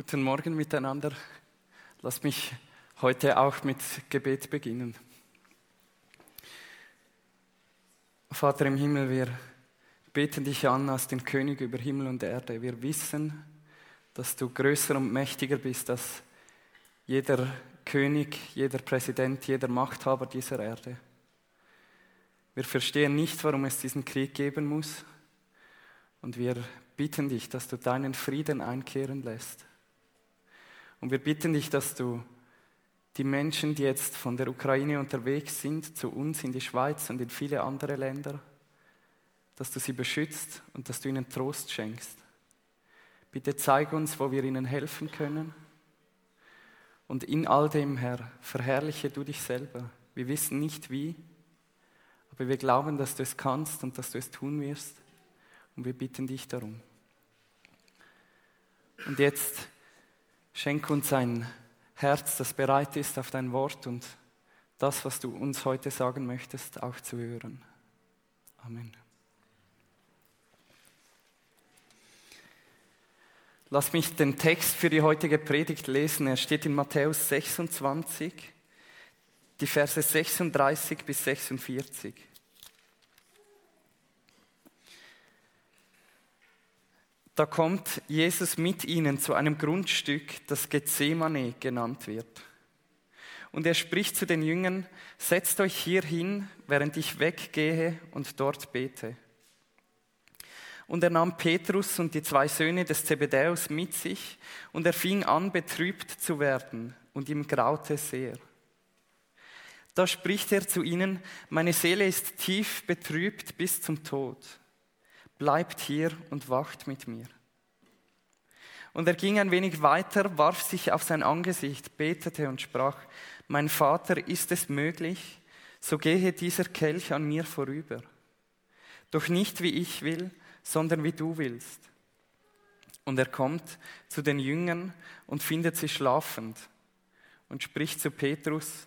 Guten Morgen miteinander. Lass mich heute auch mit Gebet beginnen. Vater im Himmel, wir beten dich an als den König über Himmel und Erde. Wir wissen, dass du größer und mächtiger bist als jeder König, jeder Präsident, jeder Machthaber dieser Erde. Wir verstehen nicht, warum es diesen Krieg geben muss. Und wir bitten dich, dass du deinen Frieden einkehren lässt. Und wir bitten dich, dass du die Menschen, die jetzt von der Ukraine unterwegs sind, zu uns in die Schweiz und in viele andere Länder, dass du sie beschützt und dass du ihnen Trost schenkst. Bitte zeig uns, wo wir ihnen helfen können. Und in all dem, Herr, verherrliche du dich selber. Wir wissen nicht wie, aber wir glauben, dass du es kannst und dass du es tun wirst. Und wir bitten dich darum. Und jetzt Schenk uns ein Herz, das bereit ist auf dein Wort und das, was du uns heute sagen möchtest, auch zu hören. Amen. Lass mich den Text für die heutige Predigt lesen. Er steht in Matthäus 26, die Verse 36 bis 46. Da kommt Jesus mit ihnen zu einem Grundstück, das Gethsemane genannt wird. Und er spricht zu den Jüngern, setzt euch hier hin, während ich weggehe und dort bete. Und er nahm Petrus und die zwei Söhne des Zebedäus mit sich, und er fing an, betrübt zu werden, und ihm graute sehr. Da spricht er zu ihnen, meine Seele ist tief betrübt bis zum Tod bleibt hier und wacht mit mir. Und er ging ein wenig weiter, warf sich auf sein Angesicht, betete und sprach, mein Vater, ist es möglich, so gehe dieser Kelch an mir vorüber. Doch nicht wie ich will, sondern wie du willst. Und er kommt zu den Jüngern und findet sie schlafend und spricht zu Petrus,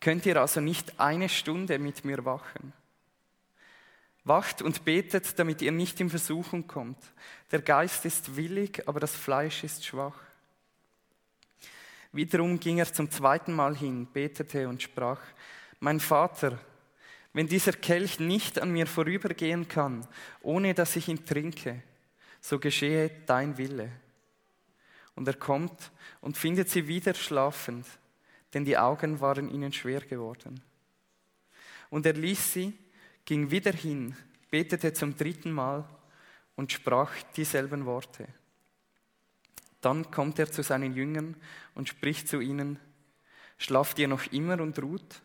könnt ihr also nicht eine Stunde mit mir wachen? Wacht und betet, damit ihr nicht in Versuchung kommt. Der Geist ist willig, aber das Fleisch ist schwach. Wiederum ging er zum zweiten Mal hin, betete und sprach, mein Vater, wenn dieser Kelch nicht an mir vorübergehen kann, ohne dass ich ihn trinke, so geschehe dein Wille. Und er kommt und findet sie wieder schlafend, denn die Augen waren ihnen schwer geworden. Und er ließ sie, ging wieder hin, betete zum dritten Mal und sprach dieselben Worte. Dann kommt er zu seinen Jüngern und spricht zu ihnen, Schlaft ihr noch immer und ruht?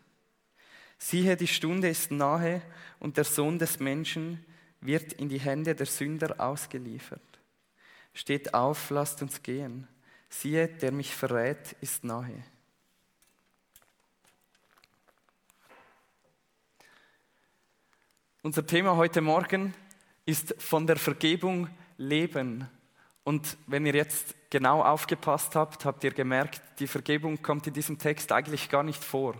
Siehe, die Stunde ist nahe und der Sohn des Menschen wird in die Hände der Sünder ausgeliefert. Steht auf, lasst uns gehen. Siehe, der mich verrät, ist nahe. Unser Thema heute Morgen ist von der Vergebung leben. Und wenn ihr jetzt genau aufgepasst habt, habt ihr gemerkt, die Vergebung kommt in diesem Text eigentlich gar nicht vor.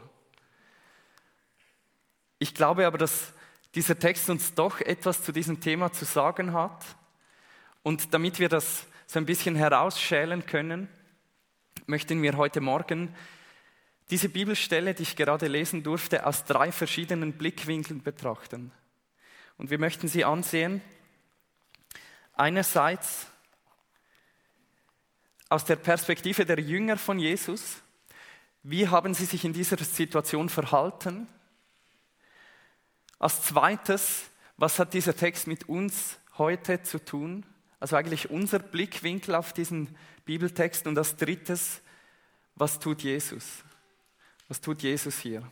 Ich glaube aber, dass dieser Text uns doch etwas zu diesem Thema zu sagen hat. Und damit wir das so ein bisschen herausschälen können, möchten wir heute Morgen diese Bibelstelle, die ich gerade lesen durfte, aus drei verschiedenen Blickwinkeln betrachten. Und wir möchten sie ansehen. Einerseits aus der Perspektive der Jünger von Jesus. Wie haben sie sich in dieser Situation verhalten? Als zweites, was hat dieser Text mit uns heute zu tun? Also eigentlich unser Blickwinkel auf diesen Bibeltext. Und als drittes, was tut Jesus? Was tut Jesus hier?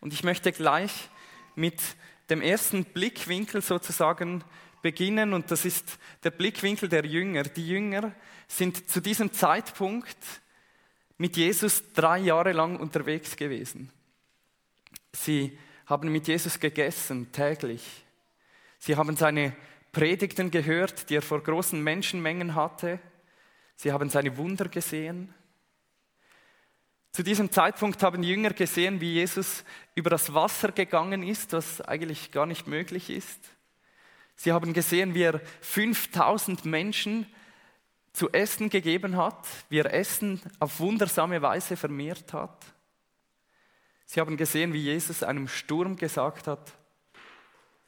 Und ich möchte gleich mit dem ersten Blickwinkel sozusagen beginnen und das ist der Blickwinkel der Jünger. Die Jünger sind zu diesem Zeitpunkt mit Jesus drei Jahre lang unterwegs gewesen. Sie haben mit Jesus gegessen täglich. Sie haben seine Predigten gehört, die er vor großen Menschenmengen hatte. Sie haben seine Wunder gesehen. Zu diesem Zeitpunkt haben die Jünger gesehen, wie Jesus über das Wasser gegangen ist, was eigentlich gar nicht möglich ist. Sie haben gesehen, wie er 5000 Menschen zu essen gegeben hat, wie er Essen auf wundersame Weise vermehrt hat. Sie haben gesehen, wie Jesus einem Sturm gesagt hat,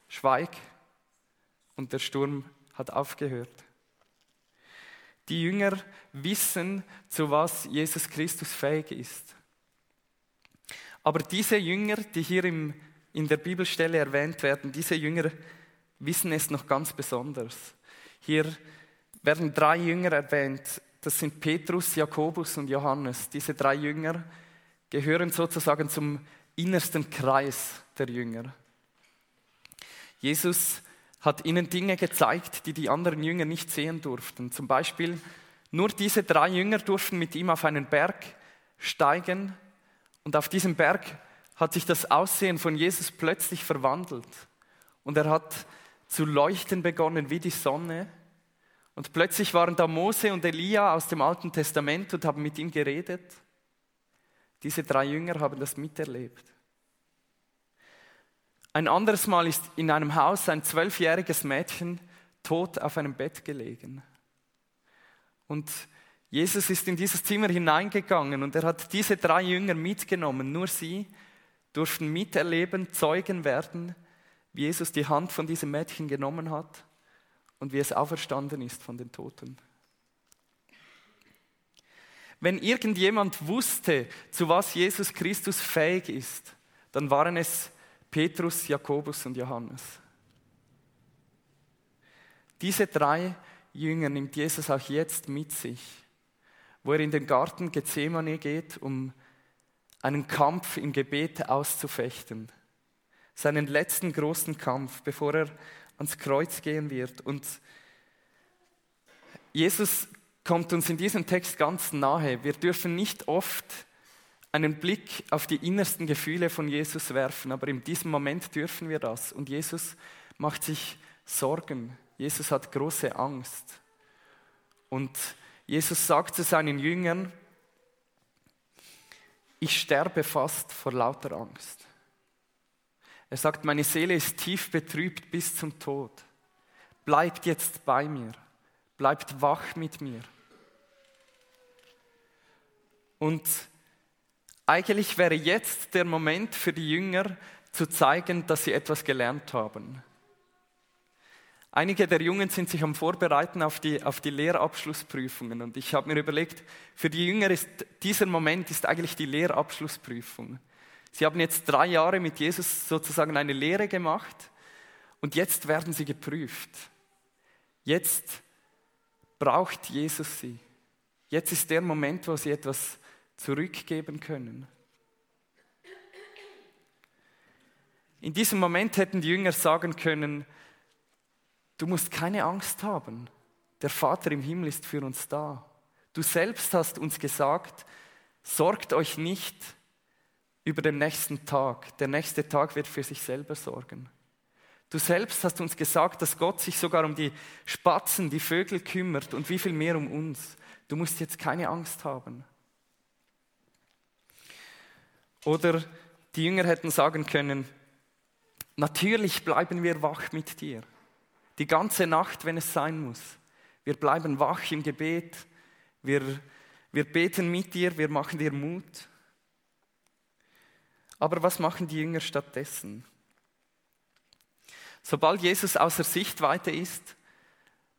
schweig, und der Sturm hat aufgehört. Die Jünger wissen, zu was Jesus Christus fähig ist. Aber diese Jünger, die hier im, in der Bibelstelle erwähnt werden, diese Jünger wissen es noch ganz besonders. Hier werden drei Jünger erwähnt. Das sind Petrus, Jakobus und Johannes. Diese drei Jünger gehören sozusagen zum innersten Kreis der Jünger. Jesus hat ihnen Dinge gezeigt, die die anderen Jünger nicht sehen durften. Zum Beispiel, nur diese drei Jünger durften mit ihm auf einen Berg steigen und auf diesem Berg hat sich das Aussehen von Jesus plötzlich verwandelt und er hat zu leuchten begonnen wie die Sonne und plötzlich waren da Mose und Elia aus dem Alten Testament und haben mit ihm geredet. Diese drei Jünger haben das miterlebt. Ein anderes Mal ist in einem Haus ein zwölfjähriges Mädchen tot auf einem Bett gelegen. Und Jesus ist in dieses Zimmer hineingegangen und er hat diese drei Jünger mitgenommen. Nur sie durften miterleben, Zeugen werden, wie Jesus die Hand von diesem Mädchen genommen hat und wie es auferstanden ist von den Toten. Wenn irgendjemand wusste, zu was Jesus Christus fähig ist, dann waren es Petrus, Jakobus und Johannes. Diese drei Jünger nimmt Jesus auch jetzt mit sich, wo er in den Garten Gethsemane geht, um einen Kampf im Gebet auszufechten. Seinen letzten großen Kampf, bevor er ans Kreuz gehen wird. Und Jesus kommt uns in diesem Text ganz nahe. Wir dürfen nicht oft einen Blick auf die innersten Gefühle von Jesus werfen, aber in diesem Moment dürfen wir das. Und Jesus macht sich Sorgen. Jesus hat große Angst. Und Jesus sagt zu seinen Jüngern, ich sterbe fast vor lauter Angst. Er sagt, meine Seele ist tief betrübt bis zum Tod. Bleibt jetzt bei mir. Bleibt wach mit mir. Und eigentlich wäre jetzt der Moment für die Jünger zu zeigen, dass sie etwas gelernt haben. Einige der Jungen sind sich am Vorbereiten auf die, auf die Lehrabschlussprüfungen und ich habe mir überlegt, für die Jünger ist dieser Moment ist eigentlich die Lehrabschlussprüfung. Sie haben jetzt drei Jahre mit Jesus sozusagen eine Lehre gemacht und jetzt werden sie geprüft. Jetzt braucht Jesus sie. Jetzt ist der Moment, wo sie etwas zurückgeben können. In diesem Moment hätten die Jünger sagen können, du musst keine Angst haben, der Vater im Himmel ist für uns da. Du selbst hast uns gesagt, sorgt euch nicht über den nächsten Tag, der nächste Tag wird für sich selber sorgen. Du selbst hast uns gesagt, dass Gott sich sogar um die Spatzen, die Vögel kümmert und wie viel mehr um uns. Du musst jetzt keine Angst haben. Oder die Jünger hätten sagen können, natürlich bleiben wir wach mit dir. Die ganze Nacht, wenn es sein muss. Wir bleiben wach im Gebet. Wir, wir beten mit dir, wir machen dir Mut. Aber was machen die Jünger stattdessen? Sobald Jesus außer Sichtweite ist,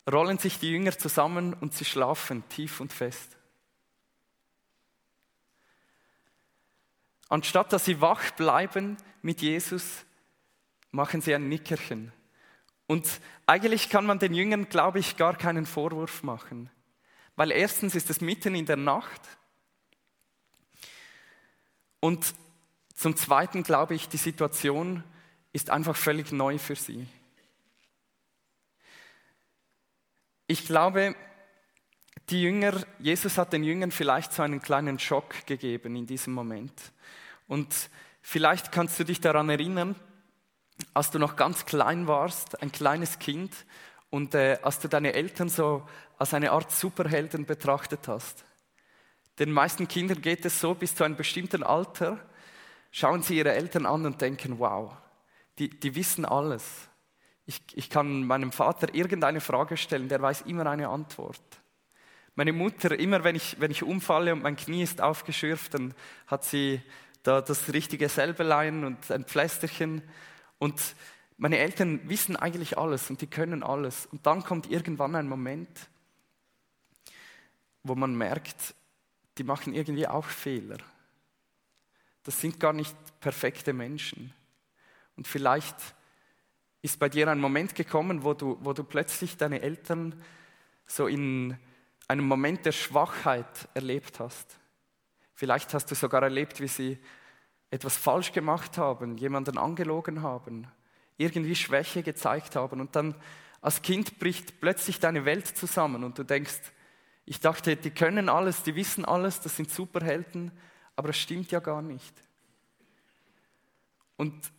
rollen sich die Jünger zusammen und sie schlafen tief und fest. Anstatt dass sie wach bleiben mit Jesus, machen sie ein Nickerchen. Und eigentlich kann man den Jüngern, glaube ich, gar keinen Vorwurf machen. Weil erstens ist es mitten in der Nacht. Und zum Zweiten glaube ich, die Situation ist einfach völlig neu für sie. Ich glaube, die Jünger, Jesus hat den Jüngern vielleicht so einen kleinen Schock gegeben in diesem Moment. Und vielleicht kannst du dich daran erinnern, als du noch ganz klein warst, ein kleines Kind, und äh, als du deine Eltern so als eine Art Superhelden betrachtet hast. Den meisten Kindern geht es so, bis zu einem bestimmten Alter schauen sie ihre Eltern an und denken, wow, die, die wissen alles. Ich, ich kann meinem Vater irgendeine Frage stellen, der weiß immer eine Antwort. Meine Mutter, immer wenn ich, wenn ich umfalle und mein Knie ist aufgeschürft, dann hat sie da das richtige Selbelein und ein Pflästerchen. Und meine Eltern wissen eigentlich alles und die können alles. Und dann kommt irgendwann ein Moment, wo man merkt, die machen irgendwie auch Fehler. Das sind gar nicht perfekte Menschen. Und vielleicht ist bei dir ein Moment gekommen, wo du, wo du plötzlich deine Eltern so in einen Moment der Schwachheit erlebt hast. Vielleicht hast du sogar erlebt, wie sie etwas falsch gemacht haben, jemanden angelogen haben, irgendwie Schwäche gezeigt haben und dann als Kind bricht plötzlich deine Welt zusammen und du denkst, ich dachte, die können alles, die wissen alles, das sind Superhelden, aber das stimmt ja gar nicht. Und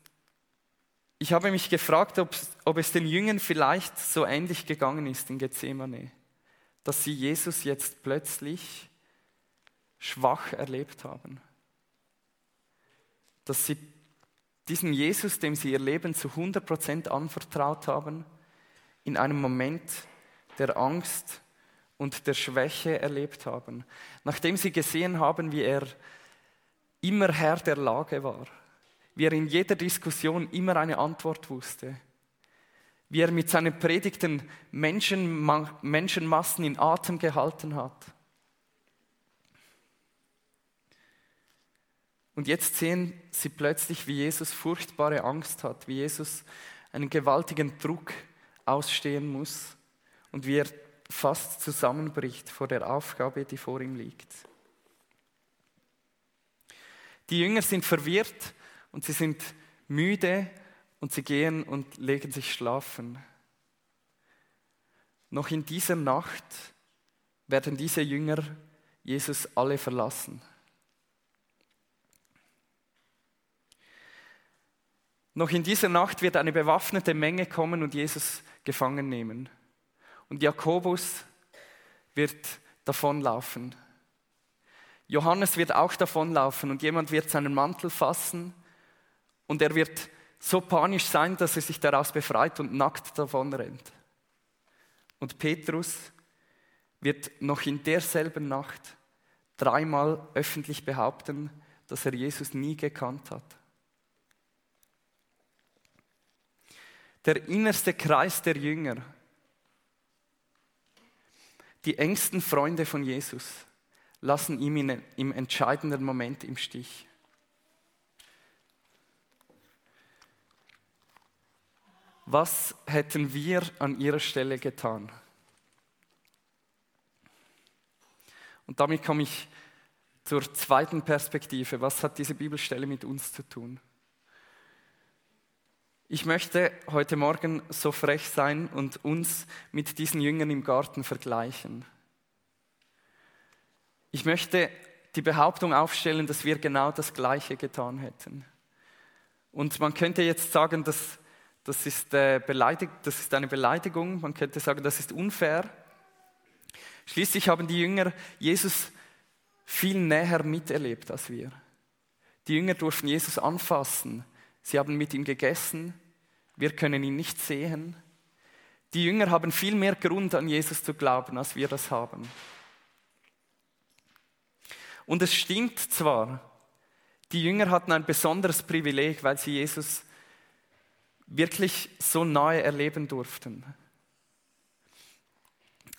ich habe mich gefragt, ob, es den Jüngern vielleicht so ähnlich gegangen ist in Gethsemane dass sie Jesus jetzt plötzlich schwach erlebt haben. Dass sie diesen Jesus, dem sie ihr Leben zu 100% anvertraut haben, in einem Moment der Angst und der Schwäche erlebt haben. Nachdem sie gesehen haben, wie er immer Herr der Lage war, wie er in jeder Diskussion immer eine Antwort wusste, wie er mit seinen Predigten Menschen, Menschenmassen in Atem gehalten hat. Und jetzt sehen sie plötzlich, wie Jesus furchtbare Angst hat, wie Jesus einen gewaltigen Druck ausstehen muss und wie er fast zusammenbricht vor der Aufgabe, die vor ihm liegt. Die Jünger sind verwirrt und sie sind müde und sie gehen und legen sich schlafen. Noch in dieser Nacht werden diese Jünger Jesus alle verlassen. Noch in dieser Nacht wird eine bewaffnete Menge kommen und Jesus gefangen nehmen. Und Jakobus wird davonlaufen. Johannes wird auch davonlaufen und jemand wird seinen Mantel fassen und er wird so panisch sein, dass er sich daraus befreit und nackt davon rennt. Und Petrus wird noch in derselben Nacht dreimal öffentlich behaupten, dass er Jesus nie gekannt hat. Der innerste Kreis der Jünger, die engsten Freunde von Jesus, lassen ihn im entscheidenden Moment im Stich. Was hätten wir an ihrer Stelle getan? Und damit komme ich zur zweiten Perspektive. Was hat diese Bibelstelle mit uns zu tun? Ich möchte heute Morgen so frech sein und uns mit diesen Jüngern im Garten vergleichen. Ich möchte die Behauptung aufstellen, dass wir genau das Gleiche getan hätten. Und man könnte jetzt sagen, dass das ist, äh, beleidig, das ist eine Beleidigung, man könnte sagen, das ist unfair. Schließlich haben die Jünger Jesus viel näher miterlebt als wir. Die Jünger durften Jesus anfassen, sie haben mit ihm gegessen, wir können ihn nicht sehen. Die Jünger haben viel mehr Grund an Jesus zu glauben, als wir das haben. Und es stimmt zwar, die Jünger hatten ein besonderes Privileg, weil sie Jesus wirklich so nahe erleben durften.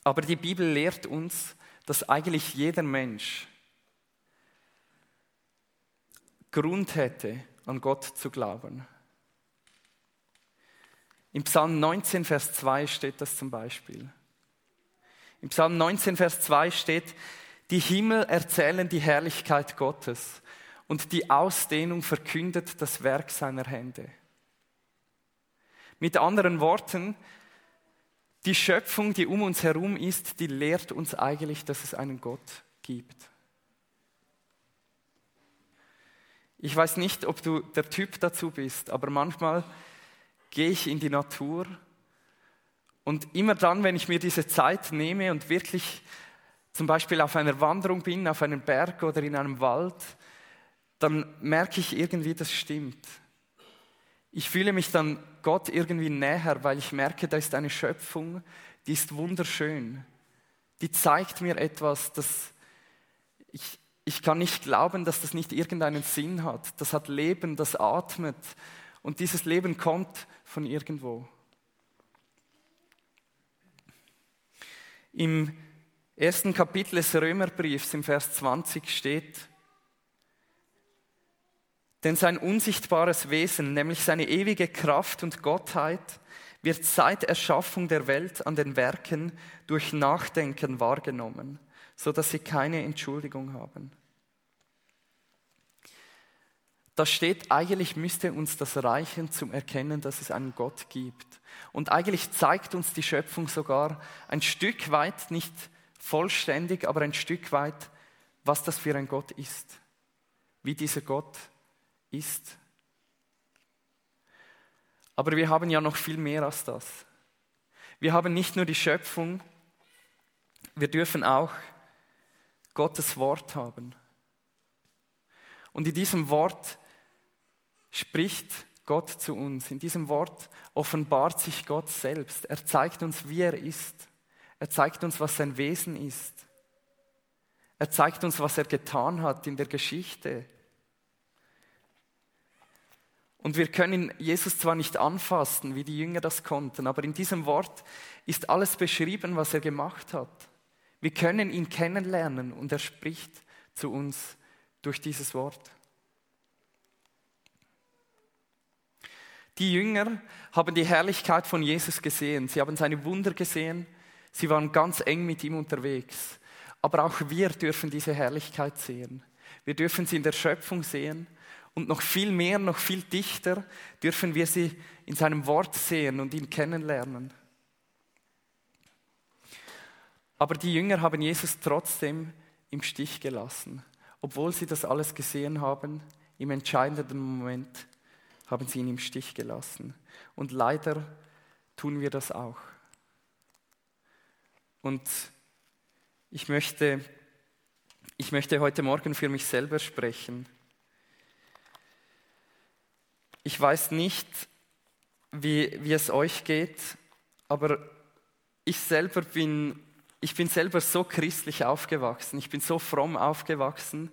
Aber die Bibel lehrt uns, dass eigentlich jeder Mensch Grund hätte, an Gott zu glauben. Im Psalm 19, Vers 2 steht das zum Beispiel. Im Psalm 19, Vers 2 steht, die Himmel erzählen die Herrlichkeit Gottes und die Ausdehnung verkündet das Werk seiner Hände. Mit anderen Worten, die Schöpfung, die um uns herum ist, die lehrt uns eigentlich, dass es einen Gott gibt. Ich weiß nicht, ob du der Typ dazu bist, aber manchmal gehe ich in die Natur und immer dann, wenn ich mir diese Zeit nehme und wirklich zum Beispiel auf einer Wanderung bin, auf einem Berg oder in einem Wald, dann merke ich irgendwie, das stimmt. Ich fühle mich dann Gott irgendwie näher, weil ich merke, da ist eine Schöpfung, die ist wunderschön. die zeigt mir etwas, das ich, ich kann nicht glauben, dass das nicht irgendeinen Sinn hat. Das hat Leben, das atmet. Und dieses Leben kommt von irgendwo. Im ersten Kapitel des Römerbriefs, im Vers 20 steht, denn sein unsichtbares Wesen, nämlich seine ewige Kraft und Gottheit, wird seit Erschaffung der Welt an den Werken durch Nachdenken wahrgenommen, so dass sie keine Entschuldigung haben. Da steht, eigentlich müsste uns das reichen zum Erkennen, dass es einen Gott gibt. Und eigentlich zeigt uns die Schöpfung sogar ein Stück weit, nicht vollständig, aber ein Stück weit, was das für ein Gott ist. Wie dieser Gott ist. Aber wir haben ja noch viel mehr als das. Wir haben nicht nur die Schöpfung, wir dürfen auch Gottes Wort haben. Und in diesem Wort spricht Gott zu uns. In diesem Wort offenbart sich Gott selbst. Er zeigt uns, wie er ist. Er zeigt uns, was sein Wesen ist. Er zeigt uns, was er getan hat in der Geschichte. Und wir können Jesus zwar nicht anfassen, wie die Jünger das konnten, aber in diesem Wort ist alles beschrieben, was er gemacht hat. Wir können ihn kennenlernen und er spricht zu uns durch dieses Wort. Die Jünger haben die Herrlichkeit von Jesus gesehen, sie haben seine Wunder gesehen, sie waren ganz eng mit ihm unterwegs. Aber auch wir dürfen diese Herrlichkeit sehen. Wir dürfen sie in der Schöpfung sehen und noch viel mehr, noch viel dichter dürfen wir sie in seinem Wort sehen und ihn kennenlernen. Aber die Jünger haben Jesus trotzdem im Stich gelassen. Obwohl sie das alles gesehen haben, im entscheidenden Moment haben sie ihn im Stich gelassen. Und leider tun wir das auch. Und ich möchte, ich möchte heute Morgen für mich selber sprechen. Ich weiß nicht, wie, wie es euch geht, aber ich selber bin, ich bin selber so christlich aufgewachsen, ich bin so fromm aufgewachsen,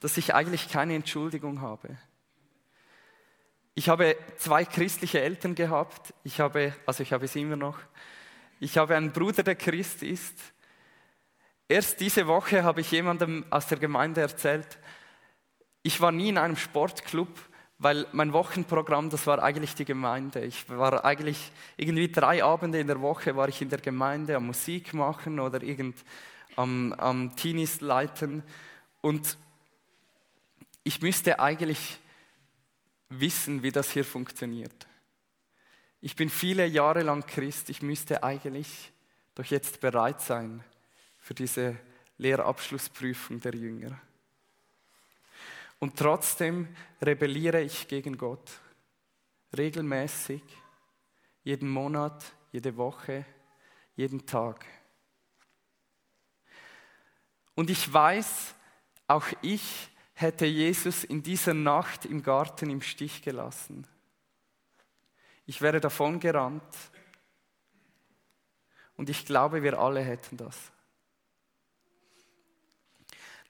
dass ich eigentlich keine Entschuldigung habe. Ich habe zwei christliche Eltern gehabt, ich habe, also ich habe es immer noch, ich habe einen Bruder, der Christ ist. Erst diese Woche habe ich jemandem aus der Gemeinde erzählt, ich war nie in einem Sportclub, weil mein Wochenprogramm, das war eigentlich die Gemeinde. Ich war eigentlich irgendwie drei Abende in der Woche war ich in der Gemeinde am Musik machen oder irgend am, am Teenies leiten und ich müsste eigentlich wissen, wie das hier funktioniert. Ich bin viele Jahre lang Christ, ich müsste eigentlich doch jetzt bereit sein für diese Lehrabschlussprüfung der Jünger. Und trotzdem rebelliere ich gegen Gott. Regelmäßig, jeden Monat, jede Woche, jeden Tag. Und ich weiß, auch ich hätte Jesus in dieser Nacht im Garten im Stich gelassen. Ich wäre davon gerannt. Und ich glaube, wir alle hätten das.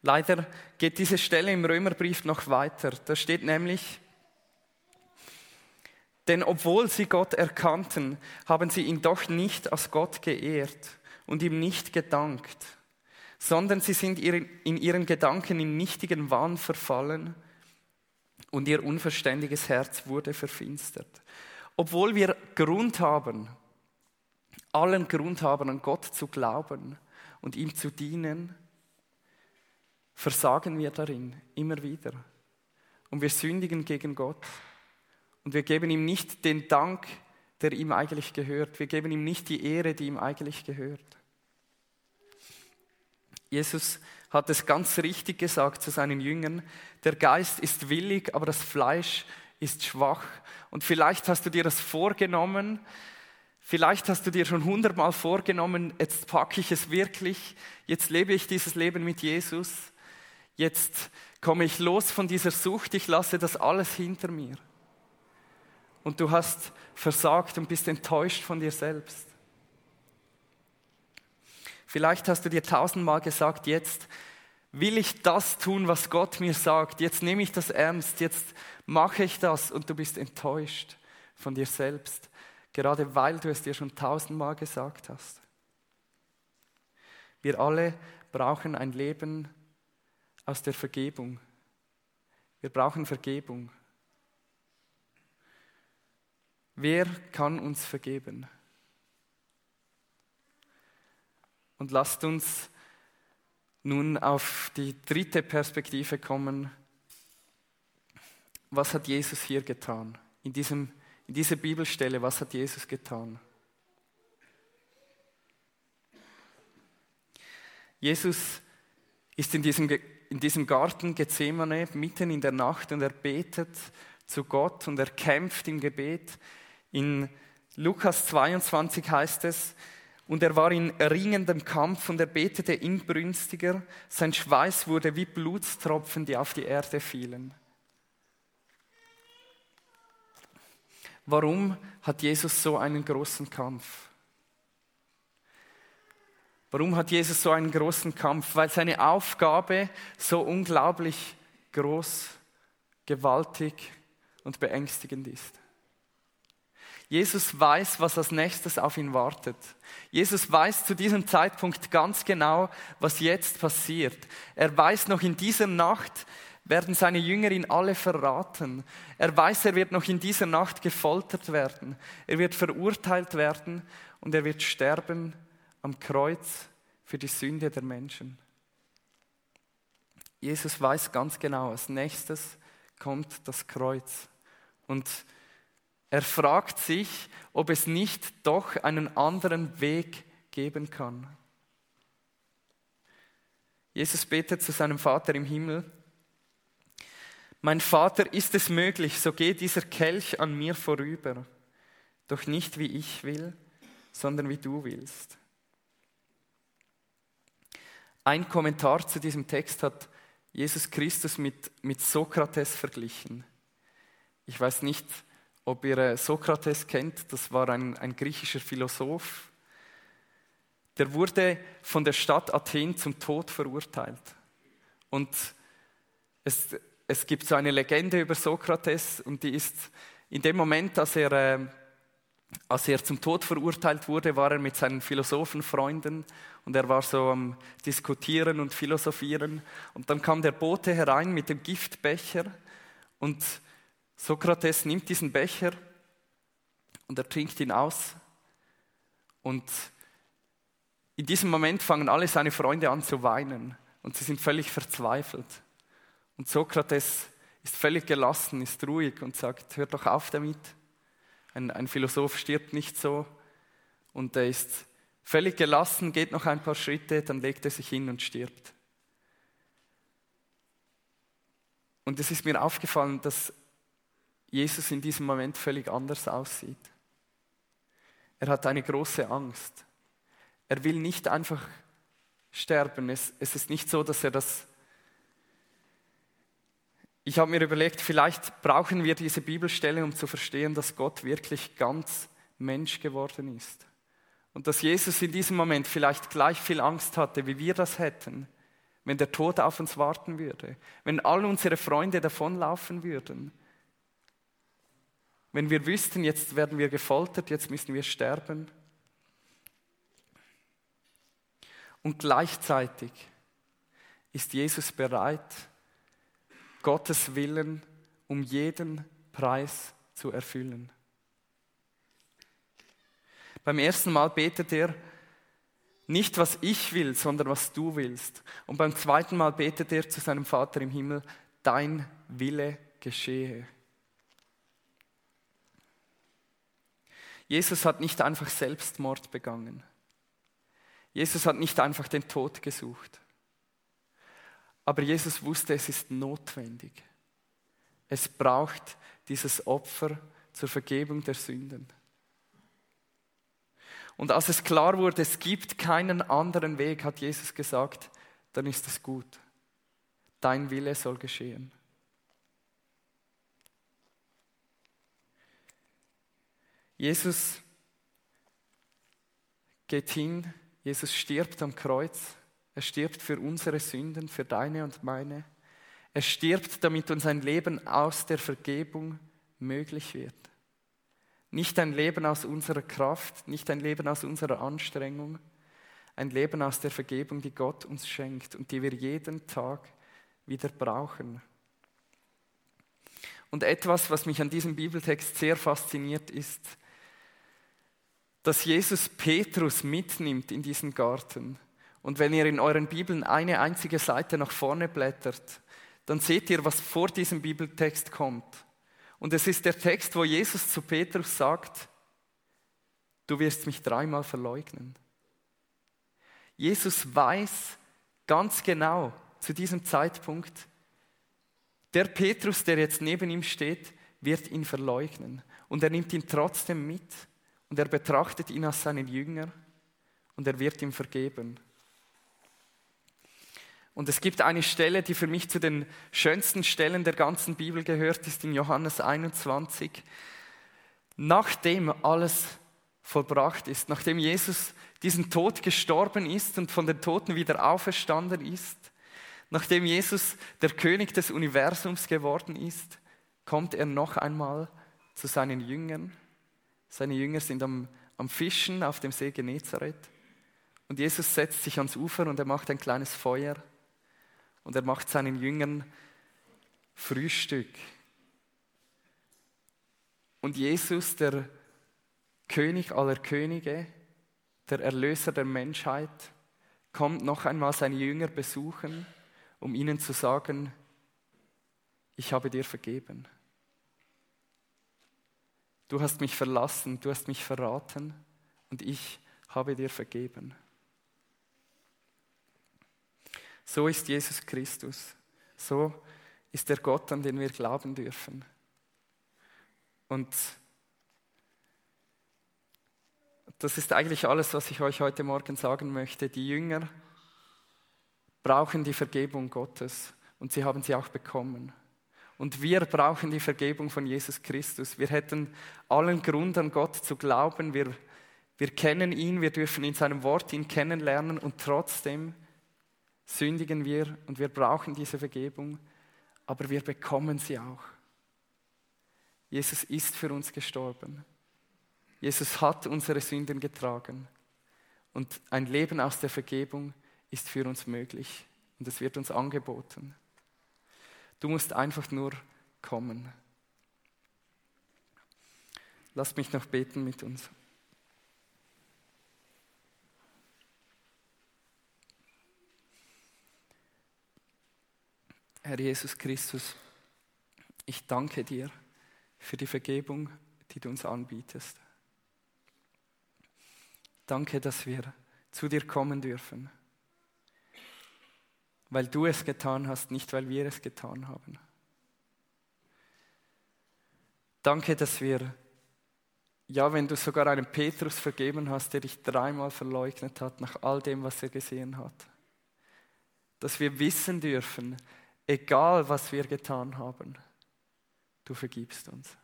Leider geht diese Stelle im Römerbrief noch weiter. Da steht nämlich, denn obwohl sie Gott erkannten, haben sie ihn doch nicht als Gott geehrt und ihm nicht gedankt, sondern sie sind in ihren Gedanken in nichtigen Wahn verfallen und ihr unverständiges Herz wurde verfinstert. Obwohl wir Grund haben, allen Grund haben, an Gott zu glauben und ihm zu dienen, versagen wir darin immer wieder. Und wir sündigen gegen Gott. Und wir geben ihm nicht den Dank, der ihm eigentlich gehört. Wir geben ihm nicht die Ehre, die ihm eigentlich gehört. Jesus hat es ganz richtig gesagt zu seinen Jüngern, der Geist ist willig, aber das Fleisch ist schwach. Und vielleicht hast du dir das vorgenommen, vielleicht hast du dir schon hundertmal vorgenommen, jetzt packe ich es wirklich, jetzt lebe ich dieses Leben mit Jesus Jetzt komme ich los von dieser Sucht, ich lasse das alles hinter mir. Und du hast versagt und bist enttäuscht von dir selbst. Vielleicht hast du dir tausendmal gesagt, jetzt will ich das tun, was Gott mir sagt. Jetzt nehme ich das ernst, jetzt mache ich das und du bist enttäuscht von dir selbst, gerade weil du es dir schon tausendmal gesagt hast. Wir alle brauchen ein Leben aus der Vergebung. Wir brauchen Vergebung. Wer kann uns vergeben? Und lasst uns nun auf die dritte Perspektive kommen. Was hat Jesus hier getan? In, diesem, in dieser Bibelstelle, was hat Jesus getan? Jesus ist in diesem, in diesem Garten Gethsemane mitten in der Nacht und er betet zu Gott und er kämpft im Gebet. In Lukas 22 heißt es, und er war in ringendem Kampf und er betete inbrünstiger. Sein Schweiß wurde wie Blutstropfen, die auf die Erde fielen. Warum hat Jesus so einen großen Kampf? Warum hat Jesus so einen großen Kampf? Weil seine Aufgabe so unglaublich groß, gewaltig und beängstigend ist. Jesus weiß, was als nächstes auf ihn wartet. Jesus weiß zu diesem Zeitpunkt ganz genau, was jetzt passiert. Er weiß noch in dieser Nacht, werden seine Jünger ihn alle verraten. Er weiß, er wird noch in dieser Nacht gefoltert werden. Er wird verurteilt werden und er wird sterben am Kreuz für die Sünde der Menschen. Jesus weiß ganz genau, als nächstes kommt das Kreuz. Und er fragt sich, ob es nicht doch einen anderen Weg geben kann. Jesus betet zu seinem Vater im Himmel. Mein Vater, ist es möglich, so geht dieser Kelch an mir vorüber, doch nicht wie ich will, sondern wie du willst. Ein Kommentar zu diesem Text hat Jesus Christus mit, mit Sokrates verglichen. Ich weiß nicht, ob ihr äh, Sokrates kennt, das war ein, ein griechischer Philosoph. Der wurde von der Stadt Athen zum Tod verurteilt. Und es, es gibt so eine Legende über Sokrates und die ist in dem Moment, als er, äh, als er zum Tod verurteilt wurde, war er mit seinen Philosophenfreunden und er war so am Diskutieren und Philosophieren. Und dann kam der Bote herein mit dem Giftbecher und Sokrates nimmt diesen Becher und er trinkt ihn aus. Und in diesem Moment fangen alle seine Freunde an zu weinen und sie sind völlig verzweifelt. Und Sokrates ist völlig gelassen, ist ruhig und sagt, hört doch auf damit. Ein, ein Philosoph stirbt nicht so. Und er ist völlig gelassen, geht noch ein paar Schritte, dann legt er sich hin und stirbt. Und es ist mir aufgefallen, dass Jesus in diesem Moment völlig anders aussieht. Er hat eine große Angst. Er will nicht einfach sterben. Es, es ist nicht so, dass er das... Ich habe mir überlegt, vielleicht brauchen wir diese Bibelstelle, um zu verstehen, dass Gott wirklich ganz Mensch geworden ist. Und dass Jesus in diesem Moment vielleicht gleich viel Angst hatte, wie wir das hätten, wenn der Tod auf uns warten würde, wenn all unsere Freunde davonlaufen würden wenn wir wüssten, jetzt werden wir gefoltert, jetzt müssen wir sterben. Und gleichzeitig ist Jesus bereit, Gottes Willen um jeden Preis zu erfüllen. Beim ersten Mal betet er, nicht was ich will, sondern was du willst. Und beim zweiten Mal betet er zu seinem Vater im Himmel, dein Wille geschehe. Jesus hat nicht einfach Selbstmord begangen. Jesus hat nicht einfach den Tod gesucht. Aber Jesus wusste, es ist notwendig. Es braucht dieses Opfer zur Vergebung der Sünden. Und als es klar wurde, es gibt keinen anderen Weg, hat Jesus gesagt, dann ist es gut. Dein Wille soll geschehen. Jesus geht hin Jesus stirbt am Kreuz. Er stirbt für unsere Sünden, für deine und meine. Er stirbt, damit uns ein Leben aus der Vergebung möglich wird. Nicht ein Leben aus unserer Kraft, nicht ein Leben aus unserer Anstrengung, ein Leben aus der Vergebung, die Gott uns schenkt und die wir jeden Tag wieder brauchen. Und etwas, was mich an diesem Bibeltext sehr fasziniert, ist, dass Jesus Petrus mitnimmt in diesen Garten. Und wenn ihr in euren Bibeln eine einzige Seite nach vorne blättert, dann seht ihr, was vor diesem Bibeltext kommt. Und es ist der Text, wo Jesus zu Petrus sagt, du wirst mich dreimal verleugnen. Jesus weiß ganz genau zu diesem Zeitpunkt, der Petrus, der jetzt neben ihm steht, wird ihn verleugnen. Und er nimmt ihn trotzdem mit und er betrachtet ihn als seinen Jünger und er wird ihm vergeben. Und es gibt eine Stelle, die für mich zu den schönsten Stellen der ganzen Bibel gehört, ist in Johannes 21. Nachdem alles vollbracht ist, nachdem Jesus diesen Tod gestorben ist und von den Toten wieder auferstanden ist, Nachdem Jesus der König des Universums geworden ist, kommt er noch einmal zu seinen Jüngern. Seine Jünger sind am, am Fischen auf dem See Genezareth. Und Jesus setzt sich ans Ufer und er macht ein kleines Feuer. Und er macht seinen Jüngern Frühstück. Und Jesus, der König aller Könige, der Erlöser der Menschheit, kommt noch einmal seine Jünger besuchen um ihnen zu sagen, ich habe dir vergeben. Du hast mich verlassen, du hast mich verraten und ich habe dir vergeben. So ist Jesus Christus. So ist der Gott, an den wir glauben dürfen. Und das ist eigentlich alles, was ich euch heute Morgen sagen möchte. Die Jünger brauchen die Vergebung Gottes und sie haben sie auch bekommen. Und wir brauchen die Vergebung von Jesus Christus. Wir hätten allen Grund an Gott zu glauben. Wir, wir kennen ihn, wir dürfen in seinem Wort ihn kennenlernen und trotzdem sündigen wir und wir brauchen diese Vergebung, aber wir bekommen sie auch. Jesus ist für uns gestorben. Jesus hat unsere Sünden getragen und ein Leben aus der Vergebung ist für uns möglich und es wird uns angeboten. Du musst einfach nur kommen. Lass mich noch beten mit uns. Herr Jesus Christus, ich danke dir für die Vergebung, die du uns anbietest. Danke, dass wir zu dir kommen dürfen weil du es getan hast, nicht weil wir es getan haben. Danke, dass wir, ja, wenn du sogar einem Petrus vergeben hast, der dich dreimal verleugnet hat nach all dem, was er gesehen hat, dass wir wissen dürfen, egal was wir getan haben, du vergibst uns.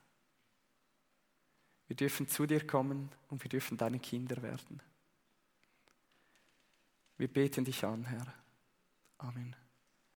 Wir dürfen zu dir kommen und wir dürfen deine Kinder werden. Wir beten dich an, Herr. Amen.